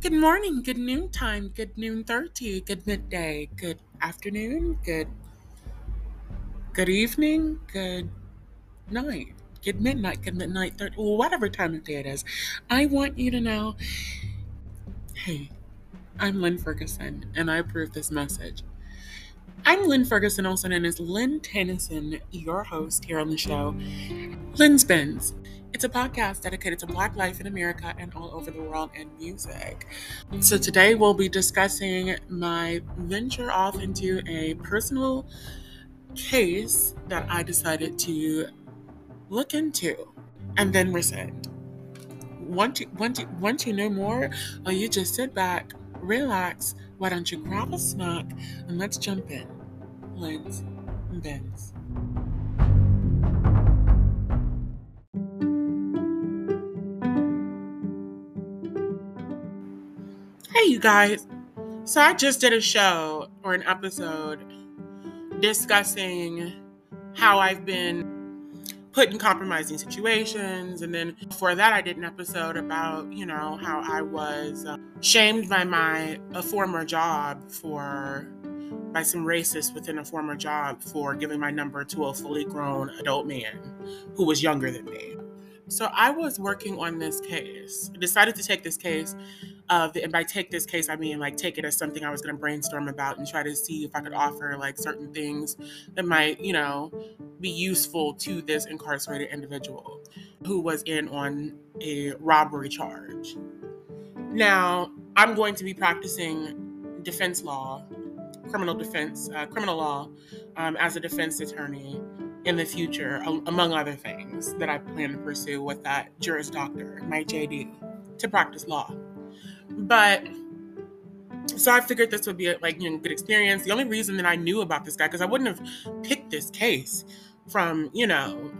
Good morning, good noontime, good noon thirty, good midday, good afternoon, good good evening, good night, good midnight, good midnight thirty, whatever time of day it is. I want you to know, hey, I'm Lynn Ferguson, and I approve this message. I'm Lynn Ferguson, also known as Lynn Tennyson, your host here on the show. Lynn's Bins. It's a podcast dedicated to Black life in America and all over the world and music. So mm-hmm. today we'll be discussing my venture off into a personal case that I decided to look into and then rescind. Want to, want to, want to know more? Or you just sit back, relax. Why don't you grab a snack and let's jump in? Lynn's Bins. Hey, you guys. So I just did a show or an episode discussing how I've been put in compromising situations. And then before that, I did an episode about, you know, how I was uh, shamed by my a former job for by some racists within a former job for giving my number to a fully grown adult man who was younger than me. So I was working on this case. Decided to take this case of and by take this case I mean like take it as something I was going to brainstorm about and try to see if I could offer like certain things that might, you know, be useful to this incarcerated individual who was in on a robbery charge. Now, I'm going to be practicing defense law, criminal defense, uh, criminal law um, as a defense attorney in the future, among other things that I plan to pursue with that Juris Doctor, my JD, to practice law. But so I figured this would be a like you know good experience. The only reason that I knew about this guy because I wouldn't have picked this case from you know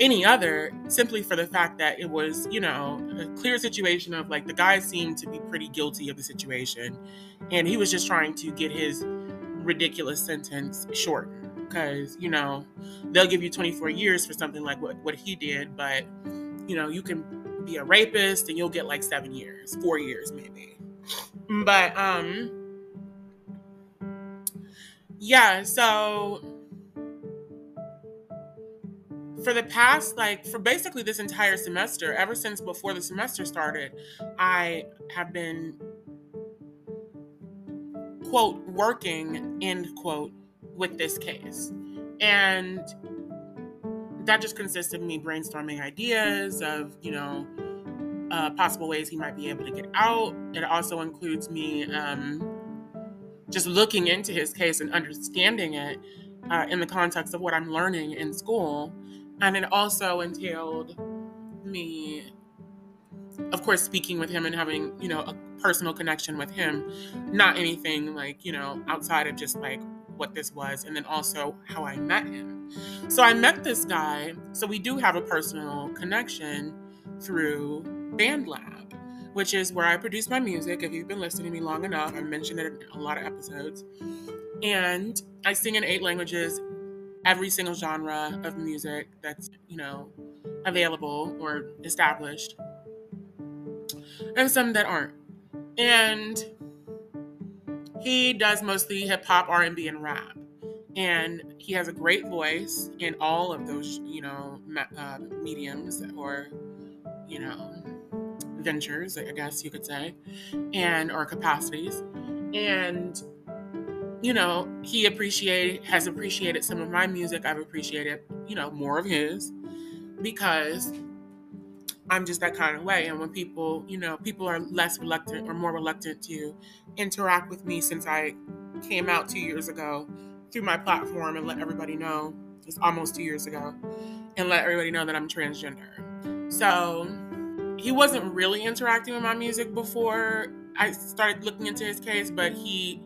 any other simply for the fact that it was you know a clear situation of like the guy seemed to be pretty guilty of the situation and he was just trying to get his ridiculous sentence short because you know they'll give you 24 years for something like what, what he did but you know you can be a rapist and you'll get like seven years, four years maybe. But um yeah, so for the past like for basically this entire semester, ever since before the semester started, I have been quote working end quote with this case. And that just consists of me brainstorming ideas of, you know, uh, possible ways he might be able to get out. It also includes me um, just looking into his case and understanding it uh, in the context of what I'm learning in school. And it also entailed me, of course, speaking with him and having, you know, a personal connection with him, not anything like, you know, outside of just like what this was, and then also how I met him. So I met this guy, so we do have a personal connection through BandLab, which is where I produce my music. If you've been listening to me long enough, I've mentioned it in a lot of episodes. And I sing in eight languages, every single genre of music that's, you know, available or established, and some that aren't. And he does mostly hip hop, R&B, and rap. And he has a great voice in all of those, you know, uh, mediums or, you know, ventures, I guess you could say, and or capacities. And you know, he appreciate has appreciated some of my music. I've appreciated, you know, more of his because I'm just that kind of way. And when people, you know, people are less reluctant or more reluctant to interact with me since I came out two years ago through my platform and let everybody know. It's almost two years ago. And let everybody know that I'm transgender. So he wasn't really interacting with my music before I started looking into his case, but he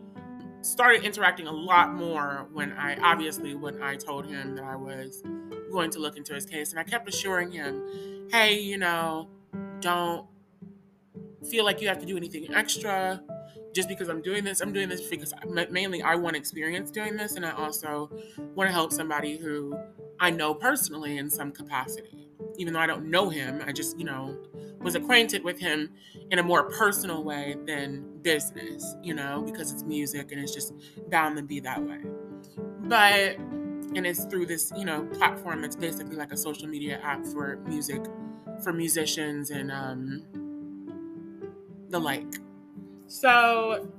started interacting a lot more when I obviously when I told him that I was going to look into his case. And I kept assuring him, "Hey, you know, don't feel like you have to do anything extra just because I'm doing this. I'm doing this because mainly I want experience doing this and I also want to help somebody who I know personally in some capacity." even though I don't know him. I just, you know, was acquainted with him in a more personal way than business, you know, because it's music and it's just bound to be that way. But, and it's through this, you know, platform that's basically like a social media app for music, for musicians and um, the like. So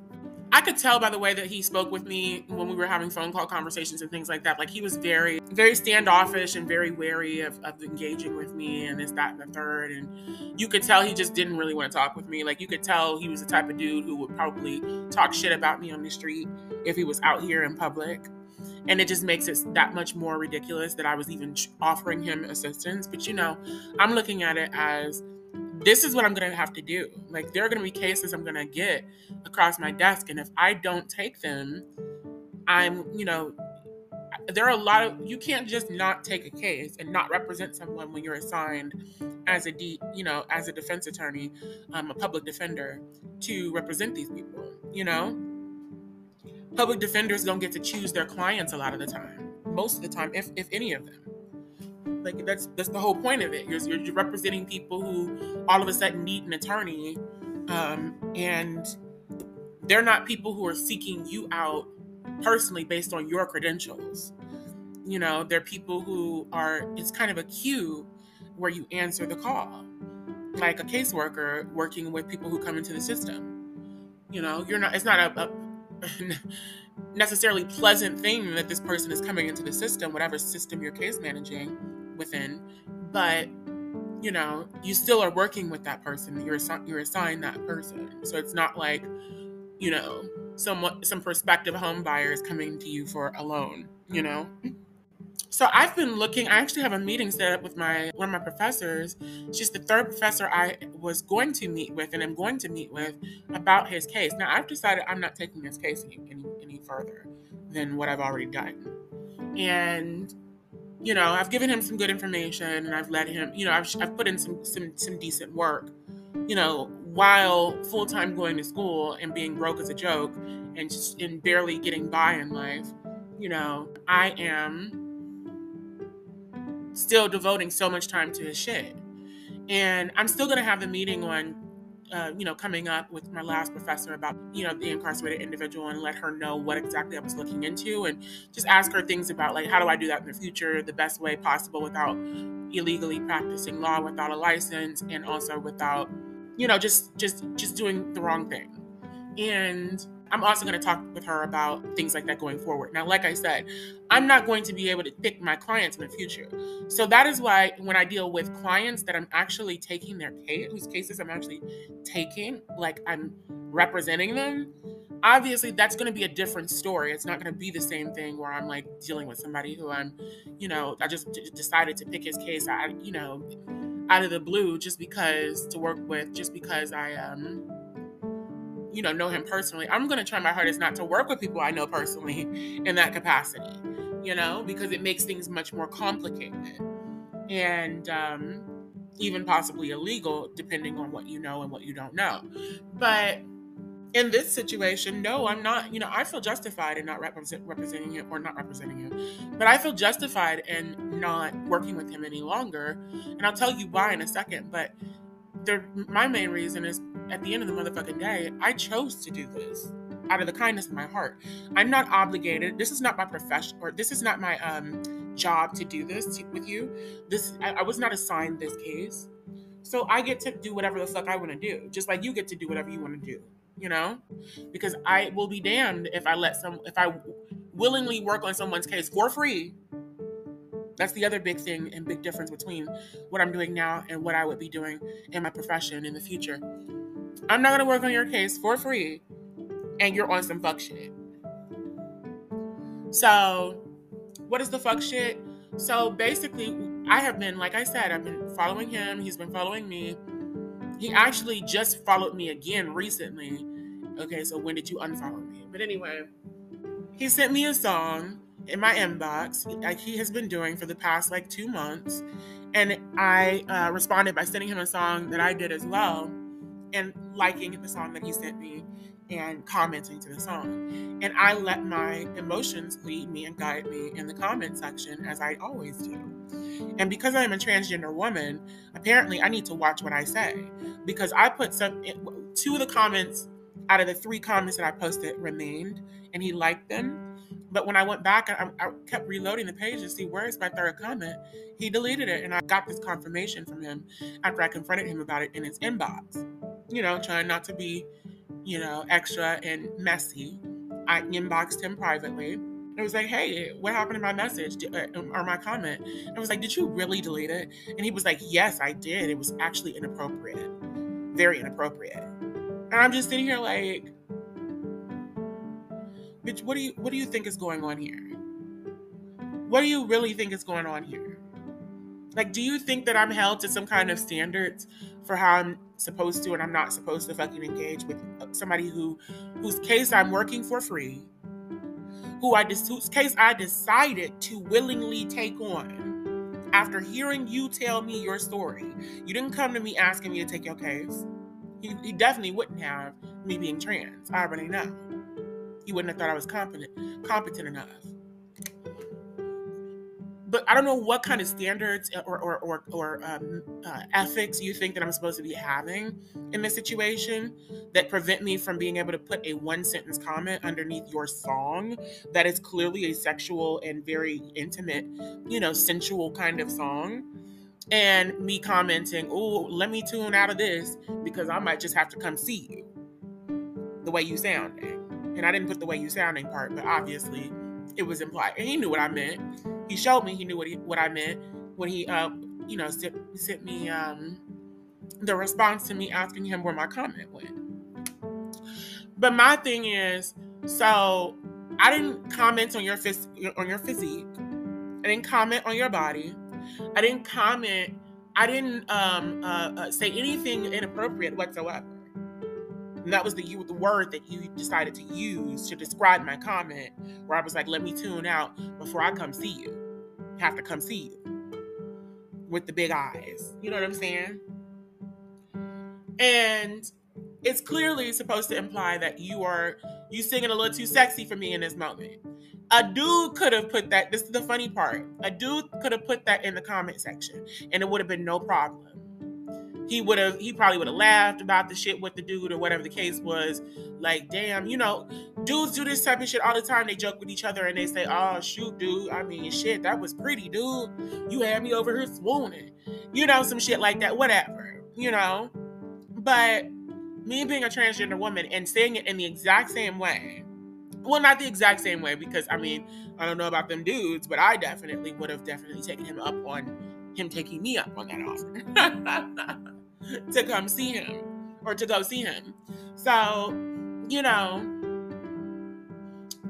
I could tell by the way that he spoke with me when we were having phone call conversations and things like that. Like he was very, very standoffish and very wary of, of engaging with me and this, that, and the third. And you could tell he just didn't really want to talk with me. Like you could tell he was the type of dude who would probably talk shit about me on the street if he was out here in public. And it just makes it that much more ridiculous that I was even offering him assistance. But you know, I'm looking at it as this is what I'm going to have to do. Like, there are going to be cases I'm going to get across my desk. And if I don't take them, I'm, you know, there are a lot of, you can't just not take a case and not represent someone when you're assigned as a, you know, as a defense attorney, um, a public defender to represent these people, you know? Public defenders don't get to choose their clients a lot of the time, most of the time, if, if any of them. Like that's that's the whole point of it. You're, you're representing people who all of a sudden need an attorney, um, and they're not people who are seeking you out personally based on your credentials. You know, they're people who are. It's kind of a queue where you answer the call, like a caseworker working with people who come into the system. You know, you're not. It's not a, a necessarily pleasant thing that this person is coming into the system, whatever system you're case managing within, but you know, you still are working with that person. You're assi- you're assigned that person. So it's not like, you know, some some prospective home buyers coming to you for a loan, you know? So I've been looking, I actually have a meeting set up with my one of my professors. She's the third professor I was going to meet with and I'm going to meet with about his case. Now I've decided I'm not taking his case any, any, any further than what I've already done. And you know, I've given him some good information and I've let him, you know, I've, I've put in some, some, some decent work, you know, while full time going to school and being broke as a joke and just and barely getting by in life, you know, I am still devoting so much time to his shit. And I'm still going to have the meeting on uh, you know, coming up with my last professor about, you know, the incarcerated individual and let her know what exactly I was looking into and just ask her things about like how do I do that in the future the best way possible without illegally practicing law without a license and also without, you know, just just just doing the wrong thing. And I'm also going to talk with her about things like that going forward. Now, like I said, I'm not going to be able to pick my clients in the future. So that is why when I deal with clients that I'm actually taking their case, whose cases I'm actually taking, like I'm representing them, obviously that's going to be a different story. It's not going to be the same thing where I'm like dealing with somebody who I'm, you know, I just d- decided to pick his case, I, you know, out of the blue just because to work with, just because I um you know know him personally i'm going to try my hardest not to work with people i know personally in that capacity you know because it makes things much more complicated and um, even possibly illegal depending on what you know and what you don't know. But in this situation no i'm not you know i feel justified in not represent, representing him or not representing him but i feel justified in not working with him any longer. And i'll tell you why in a second but there, my main reason is at the end of the motherfucking day, I chose to do this out of the kindness of my heart. I'm not obligated. This is not my profession, or this is not my um, job to do this with you. This I, I was not assigned this case, so I get to do whatever the fuck I want to do, just like you get to do whatever you want to do. You know, because I will be damned if I let some if I willingly work on someone's case for free that's the other big thing and big difference between what I'm doing now and what I would be doing in my profession in the future. I'm not going to work on your case for free and you're on some fuck shit. So, what is the fuck shit? So, basically, I have been, like I said, I've been following him. He's been following me. He actually just followed me again recently. Okay, so when did you unfollow me? But anyway, he sent me a song in my inbox, like he has been doing for the past like two months. And I uh, responded by sending him a song that I did as well and liking the song that he sent me. and commenting to the song. And I let my emotions lead me and guide me in the comment section as I always do. And because I am a transgender woman, apparently I need to watch what I say because I put some eh, two of the comments out of the three comments that I posted remained and he liked them. But when I went back, I, I, kept reloading the page to see where's my third comment. He deleted it, and I got this confirmation from him after I confronted him about it in his inbox. You know, trying not to be, you know, extra and messy. I inboxed him privately. It was like, hey, what happened to my message uh, or my comment? I was like, did you really delete it? And he was like, yes, I did. It was actually inappropriate, very inappropriate. And I'm just sitting here like, bitch, what do you what do you think is going on here? What do you really think is going on here? Like, do you think that I'm held to some kind of standards for how I'm supposed to and I'm not supposed to fucking engage with uh, somebody who whose case I'm working for free, who I whose case I decided to willingly take on after hearing you tell me your story. You didn't come to me asking me to take your case. He, he definitely wouldn't have me being trans. I already know. He wouldn't have thought I was competent competent enough. But I don't know what kind of standards or or or, or um, uh, ethics you think that I'm supposed to be having in this situation that prevent me from being able to put a one sentence comment underneath your song that is clearly a sexual and very intimate, you know, sensual kind of song and me commenting, oh, let me tune out of this because I might just have to come see you the way you sounding. And I didn't put the way you sounding part, but obviously it was implied. And he knew what I meant. He showed me he knew what he, what I meant when he, uh, you know, sent, sent me um, the response to me asking him where my comment went. But my thing is, so I didn't comment on your phys- on your physique. I didn't comment on your body. I didn't comment. I didn't um, uh, uh, say anything inappropriate whatsoever. And that was the the word that you decided to use to describe my comment, where I was like, "Let me tune out before I come see you. Have to come see you with the big eyes." You know what I'm saying? And it's clearly supposed to imply that you are you singing a little too sexy for me in this moment. A dude could have put that. This is the funny part. A dude could have put that in the comment section, and it would have been no problem he would have he probably would have laughed about the shit with the dude or whatever the case was like damn you know dudes do this type of shit all the time. They joke with each other and they say oh shoot dude. I mean shit that was pretty dude. You had me over here swooning. You know some shit like that whatever you know? But me being a transgender woman and saying it in the exact same way well not the exact same way because i mean i don't know about them dudes but i definitely would have definitely taken him up on him taking me up on that offer to come see him or to go see him. So, you know,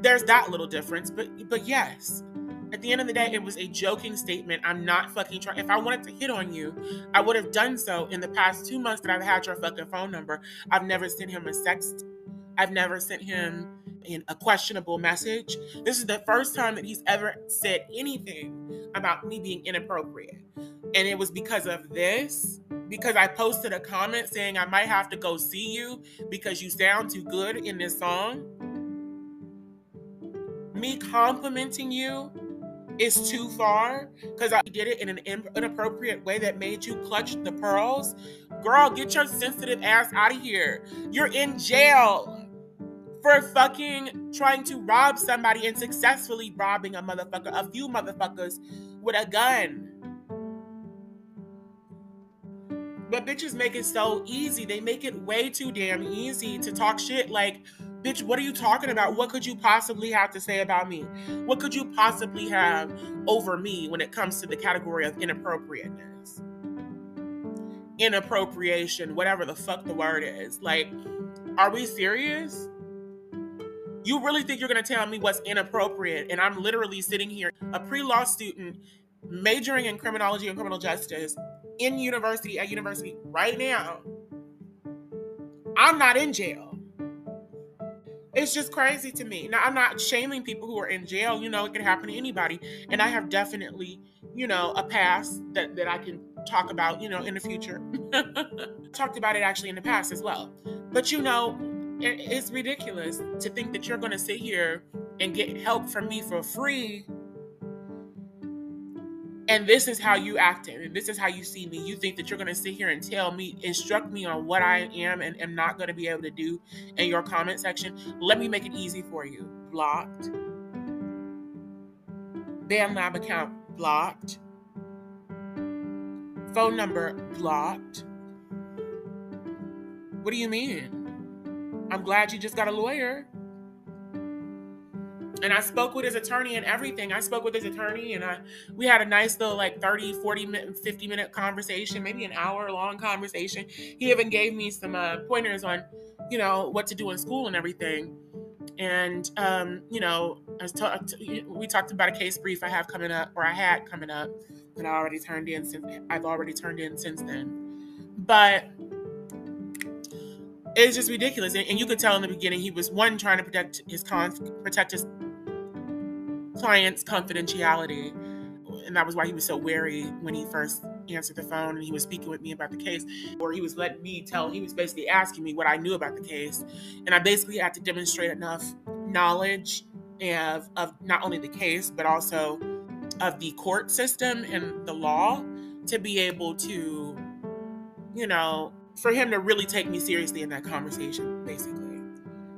there's that little difference. But but yes, at the end of the day, it was a joking statement. I'm not fucking trying. If I wanted to hit on you, I would have done so in the past two months that I've had your fucking phone number. I've never sent him a sext. I've never sent him in a questionable message. This is the first time that he's ever said anything about me being inappropriate. And it was because of this because I posted a comment saying I might have to go see you because you sound too good in this song. Me complimenting you is too far because I did it in an inappropriate way that made you clutch the pearls. Girl, get your sensitive ass out of here. You're in jail for fucking trying to rob somebody and successfully robbing a motherfucker, a few motherfuckers with a gun. But bitches make it so easy. They make it way too damn easy to talk shit like, bitch, what are you talking about? What could you possibly have to say about me? What could you possibly have over me when it comes to the category of inappropriateness? Inappropriation, whatever the fuck the word is. Like, are we serious? You really think you're gonna tell me what's inappropriate? And I'm literally sitting here, a pre law student majoring in criminology and criminal justice, in university at university right now. I'm not in jail. It's just crazy to me. Now, I'm not shaming people who are in jail. You know, it can happen to anybody. And I have definitely, you know, a past that, that I can talk about, you know, in the future. Talked about it actually in the past as well. But, you know, it's ridiculous to think that you're going to sit here and get help from me for free and this is how you acted and this is how you see me. You think that you're going to sit here and tell me instruct me on what i am and am not going to be able to do in your comment section? Let me make it easy for you. Blocked. BandLab account blocked. Phone number blocked. What do you mean? I'm glad you just got a lawyer and I spoke with his attorney and everything. I spoke with his attorney and I we had a nice little like 30, 40 minute, 50 minute conversation, maybe an hour long conversation. He even gave me some uh, pointers on, you know, what to do in school and everything. And um, you know, as t- we talked about a case brief I have coming up or I had coming up that I already turned in since I've already turned in since then. But it's just ridiculous. And, and, you could tell in the beginning he was one trying to protect his con protect his client's confidentiality. And that was why he was so wary when he first answered the phone and he was speaking with me about the case. Or he was letting me tell, he was basically asking me what I knew about the case. And I basically had to demonstrate enough knowledge of, of not only the case, but also of the court system and the law to be able to, you know, for him to really take me seriously in that conversation, basically.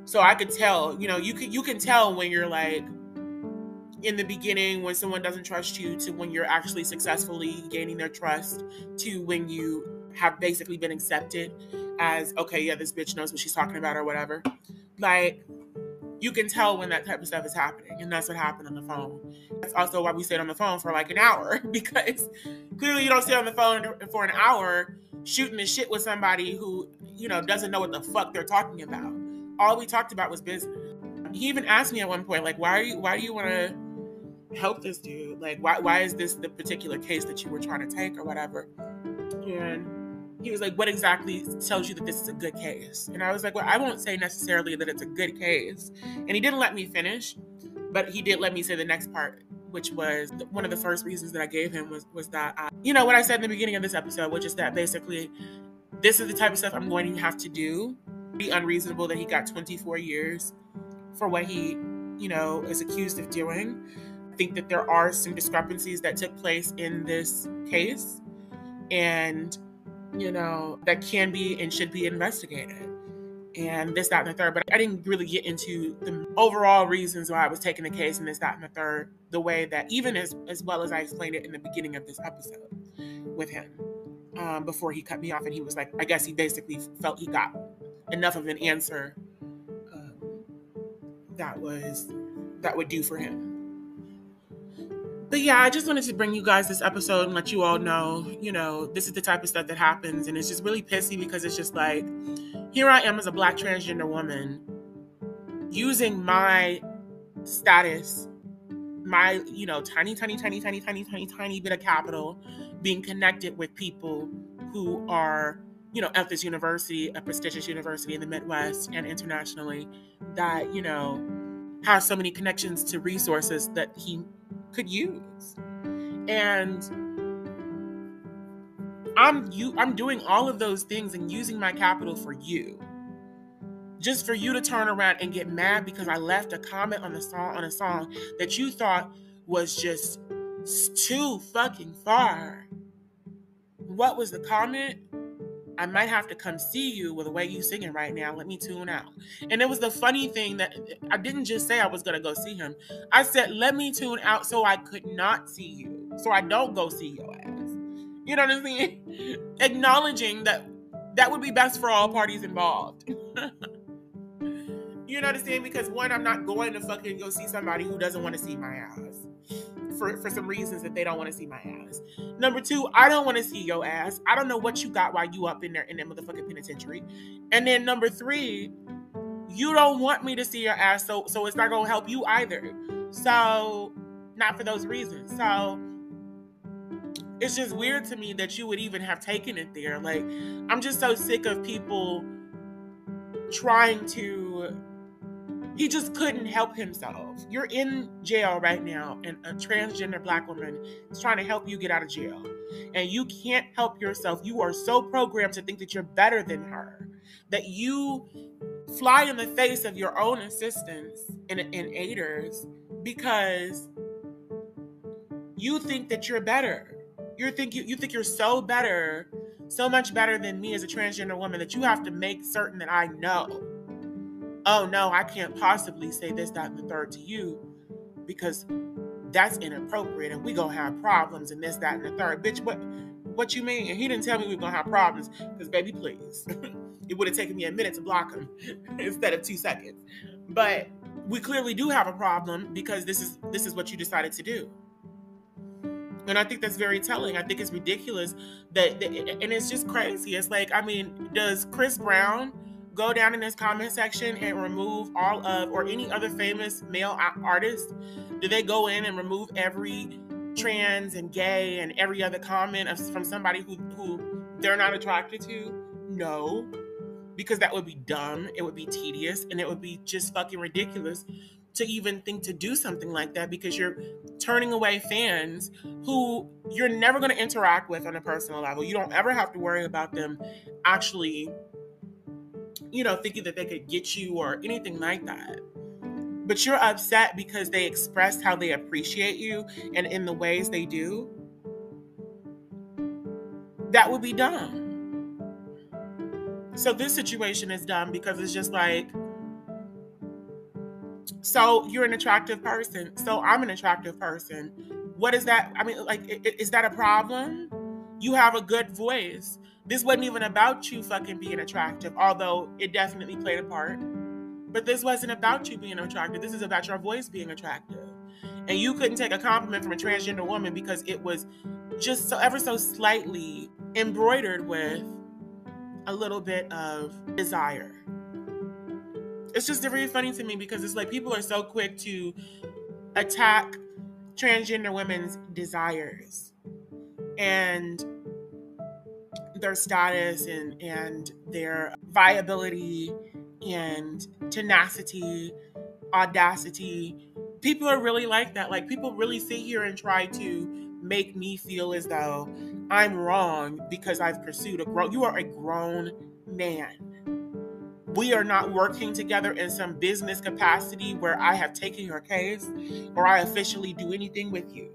So I could tell, you know, you can you can tell when you're like, in the beginning when someone doesn't trust you to when you're actually successfully gaining their trust to when you have basically been accepted as okay yeah this bitch knows what she's talking about or whatever. Like you can tell when that type of stuff is happening and that's what happened on the phone. That's also why we stayed on the phone for like an hour because clearly you don't stay on the phone for an hour shooting the shit with somebody who you know doesn't know what the fuck they're talking about. All we talked about was business. He even asked me at one point like why are you why do you want to help this dude? Like, why, why is this the particular case that you were trying to take or whatever? And he was like, What exactly tells you that this is a good case? And I was like, Well, I won't say necessarily that it's a good case. And he didn't let me finish, but he did let me say the next part, which was one of the first reasons that I gave him was, was that, I, you know, what I said in the beginning of this episode, which is that basically this is the type of stuff I'm going to have to do. Be unreasonable that he got 24 years for what he, you know, is accused of doing think that there are some discrepancies that took place in this case and you know that can be and should be investigated and this that and the third. But i didn't really get into the overall reasons why i was taking the case and this that and the third the way that even as as well as i explained it in the beginning of this episode with him um, before he cut me off and he was like i guess he basically felt he got enough of an answer um, that was that would do for him but yeah, I just wanted to bring you guys this episode and let you all know, you know, this is the type of stuff that happens. And it's just really pissy because it's just like, here I am as a black transgender woman using my status, my, you know, tiny, tiny, tiny, tiny, tiny, tiny, tiny bit of capital, being connected with people who are, you know, at this university, a prestigious university in the Midwest and internationally, that, you know, has so many connections to resources that he could use. And I'm you I'm doing all of those things and using my capital for you. Just for you to turn around and get mad because I left a comment on the song on a song that you thought was just too fucking far. What was the comment? I might have to come see you with the way you singing right now. Let me tune out. And it was the funny thing that I didn't just say I was gonna go see him. I said, let me tune out so I could not see you. So I don't go see your ass. You know what I'm saying? Acknowledging that that would be best for all parties involved. you know what I'm saying? Because one, I'm not going to fucking go see somebody who doesn't want to see my ass for, for some reasons that they don't want to see my ass. Number two, I don't want to see your ass. I don't know what you got while you up in there in that motherfucking penitentiary. And then number three, you don't want me to see your ass, so so it's not gonna help you either. So not for those reasons. So it's just weird to me that you would even have taken it there. Like I'm just so sick of people trying to he just couldn't help himself. You're in jail right now, and a transgender black woman is trying to help you get out of jail. And you can't help yourself. You are so programmed to think that you're better than her that you fly in the face of your own assistants and, and aiders because you think that you're better. You think you, you think you're so better, so much better than me as a transgender woman that you have to make certain that I know. Oh no, I can't possibly say this, that, and the third to you because that's inappropriate and we gonna have problems and this, that, and the third. Bitch, what what you mean? And he didn't tell me we were gonna have problems. Because baby, please. it would have taken me a minute to block him instead of two seconds. But we clearly do have a problem because this is this is what you decided to do. And I think that's very telling. I think it's ridiculous that, that and it's just crazy. It's like, I mean, does Chris Brown go down in this comment section and remove all of or any other famous male artist? Do they go in and remove every trans and gay and every other comment of, from somebody who who they're not attracted to? No because that would be dumb, it would be tedious, and it would be just fucking ridiculous to even think to do something like that because you're turning away fans who you're never going to interact with on a personal level. You don't ever have to worry about them actually, you know, thinking that they could get you or anything like that. But you're upset because they expressed how they appreciate you and in the ways they do. That would be dumb. So this situation is dumb because it's just like, so you're an attractive person. So I'm an attractive person. What is that? I mean, like, is that a problem? You have a good voice. This wasn't even about you fucking being attractive, although it definitely played a part. But this wasn't about you being attractive. This is about your voice being attractive. And you couldn't take a compliment from a transgender woman because it was just so ever so slightly embroidered with a little bit of desire. It's just very funny to me because it's like people are so quick to attack transgender women's desires and their status and, and their viability and tenacity, audacity. People are really like that. Like people really sit here and try to make me feel as though I'm wrong because I've pursued a grown. You are a grown man. We are not working together in some business capacity where I have taken your case or I officially do anything with you.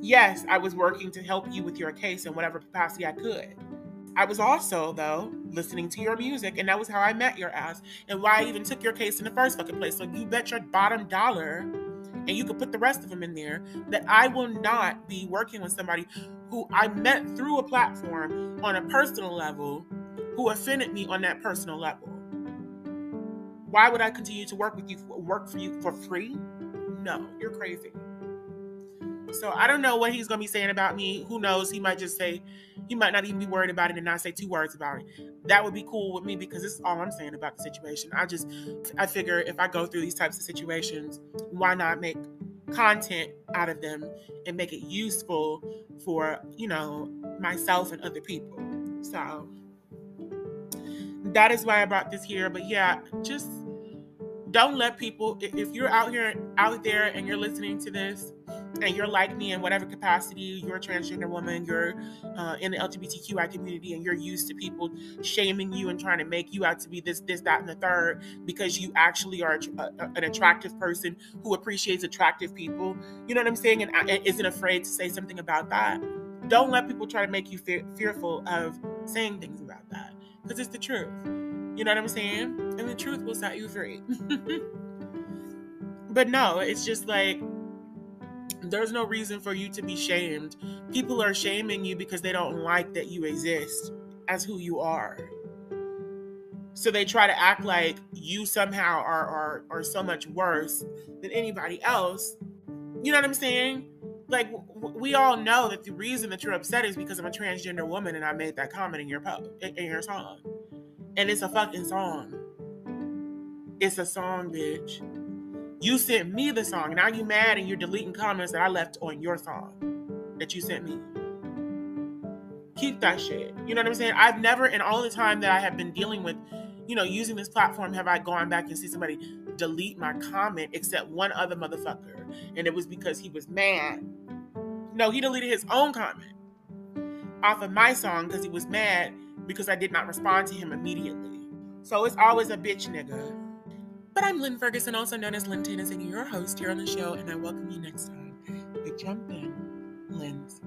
Yes, I was working to help you with your case in whatever capacity I could. I was also, though, listening to your music, and that was how I met your ass and why I even took your case in the first fucking place. So you bet your bottom dollar and you could put the rest of them in there, that I will not be working with somebody who I met through a platform on a personal level who offended me on that personal level. Why would I continue to work with you, work for you for free? No, you're crazy. So I don't know what he's gonna be saying about me. Who knows? He might just say, he might not even be worried about it and not say two words about it. That would be cool with me because this is all I'm saying about the situation. I just, I figure if I go through these types of situations, why not make content out of them and make it useful for, you know, myself and other people. So that is why I brought this here. But yeah, just don't let people if you're out here out there and you're listening to this and you're like me in whatever capacity you're a transgender woman you're uh, in the lgbtqi community and you're used to people shaming you and trying to make you out to be this this that and the third because you actually are a, a, an attractive person who appreciates attractive people you know what i'm saying and, and isn't afraid to say something about that don't let people try to make you fe- fearful of saying things about that because it's the truth you know what I'm saying? And the truth will set you free. but no, it's just like there's no reason for you to be shamed. People are shaming you because they don't like that you exist as who you are. So they try to act like you somehow are, are, are so much worse than anybody else. You know what I'm saying? Like we all know that the reason that you're upset is because I'm a transgender woman and I made that comment in your po- in your song. And it's a fucking song. It's a song, bitch. You sent me the song. And now you mad and you're deleting comments that I left on your song that you sent me. Keep that shit. You know what I'm saying? I've never, in all the time that I have been dealing with, you know, using this platform, have I gone back and see somebody delete my comment except one other motherfucker. And it was because he was mad. No, he deleted his own comment off of my song because he was mad because I did not respond to him immediately. So it's always a bitch nigga. But I'm Lynn Ferguson, also known as Lynn Tennyson, your host here on the show, and I welcome you next time. We jump in Lynn's.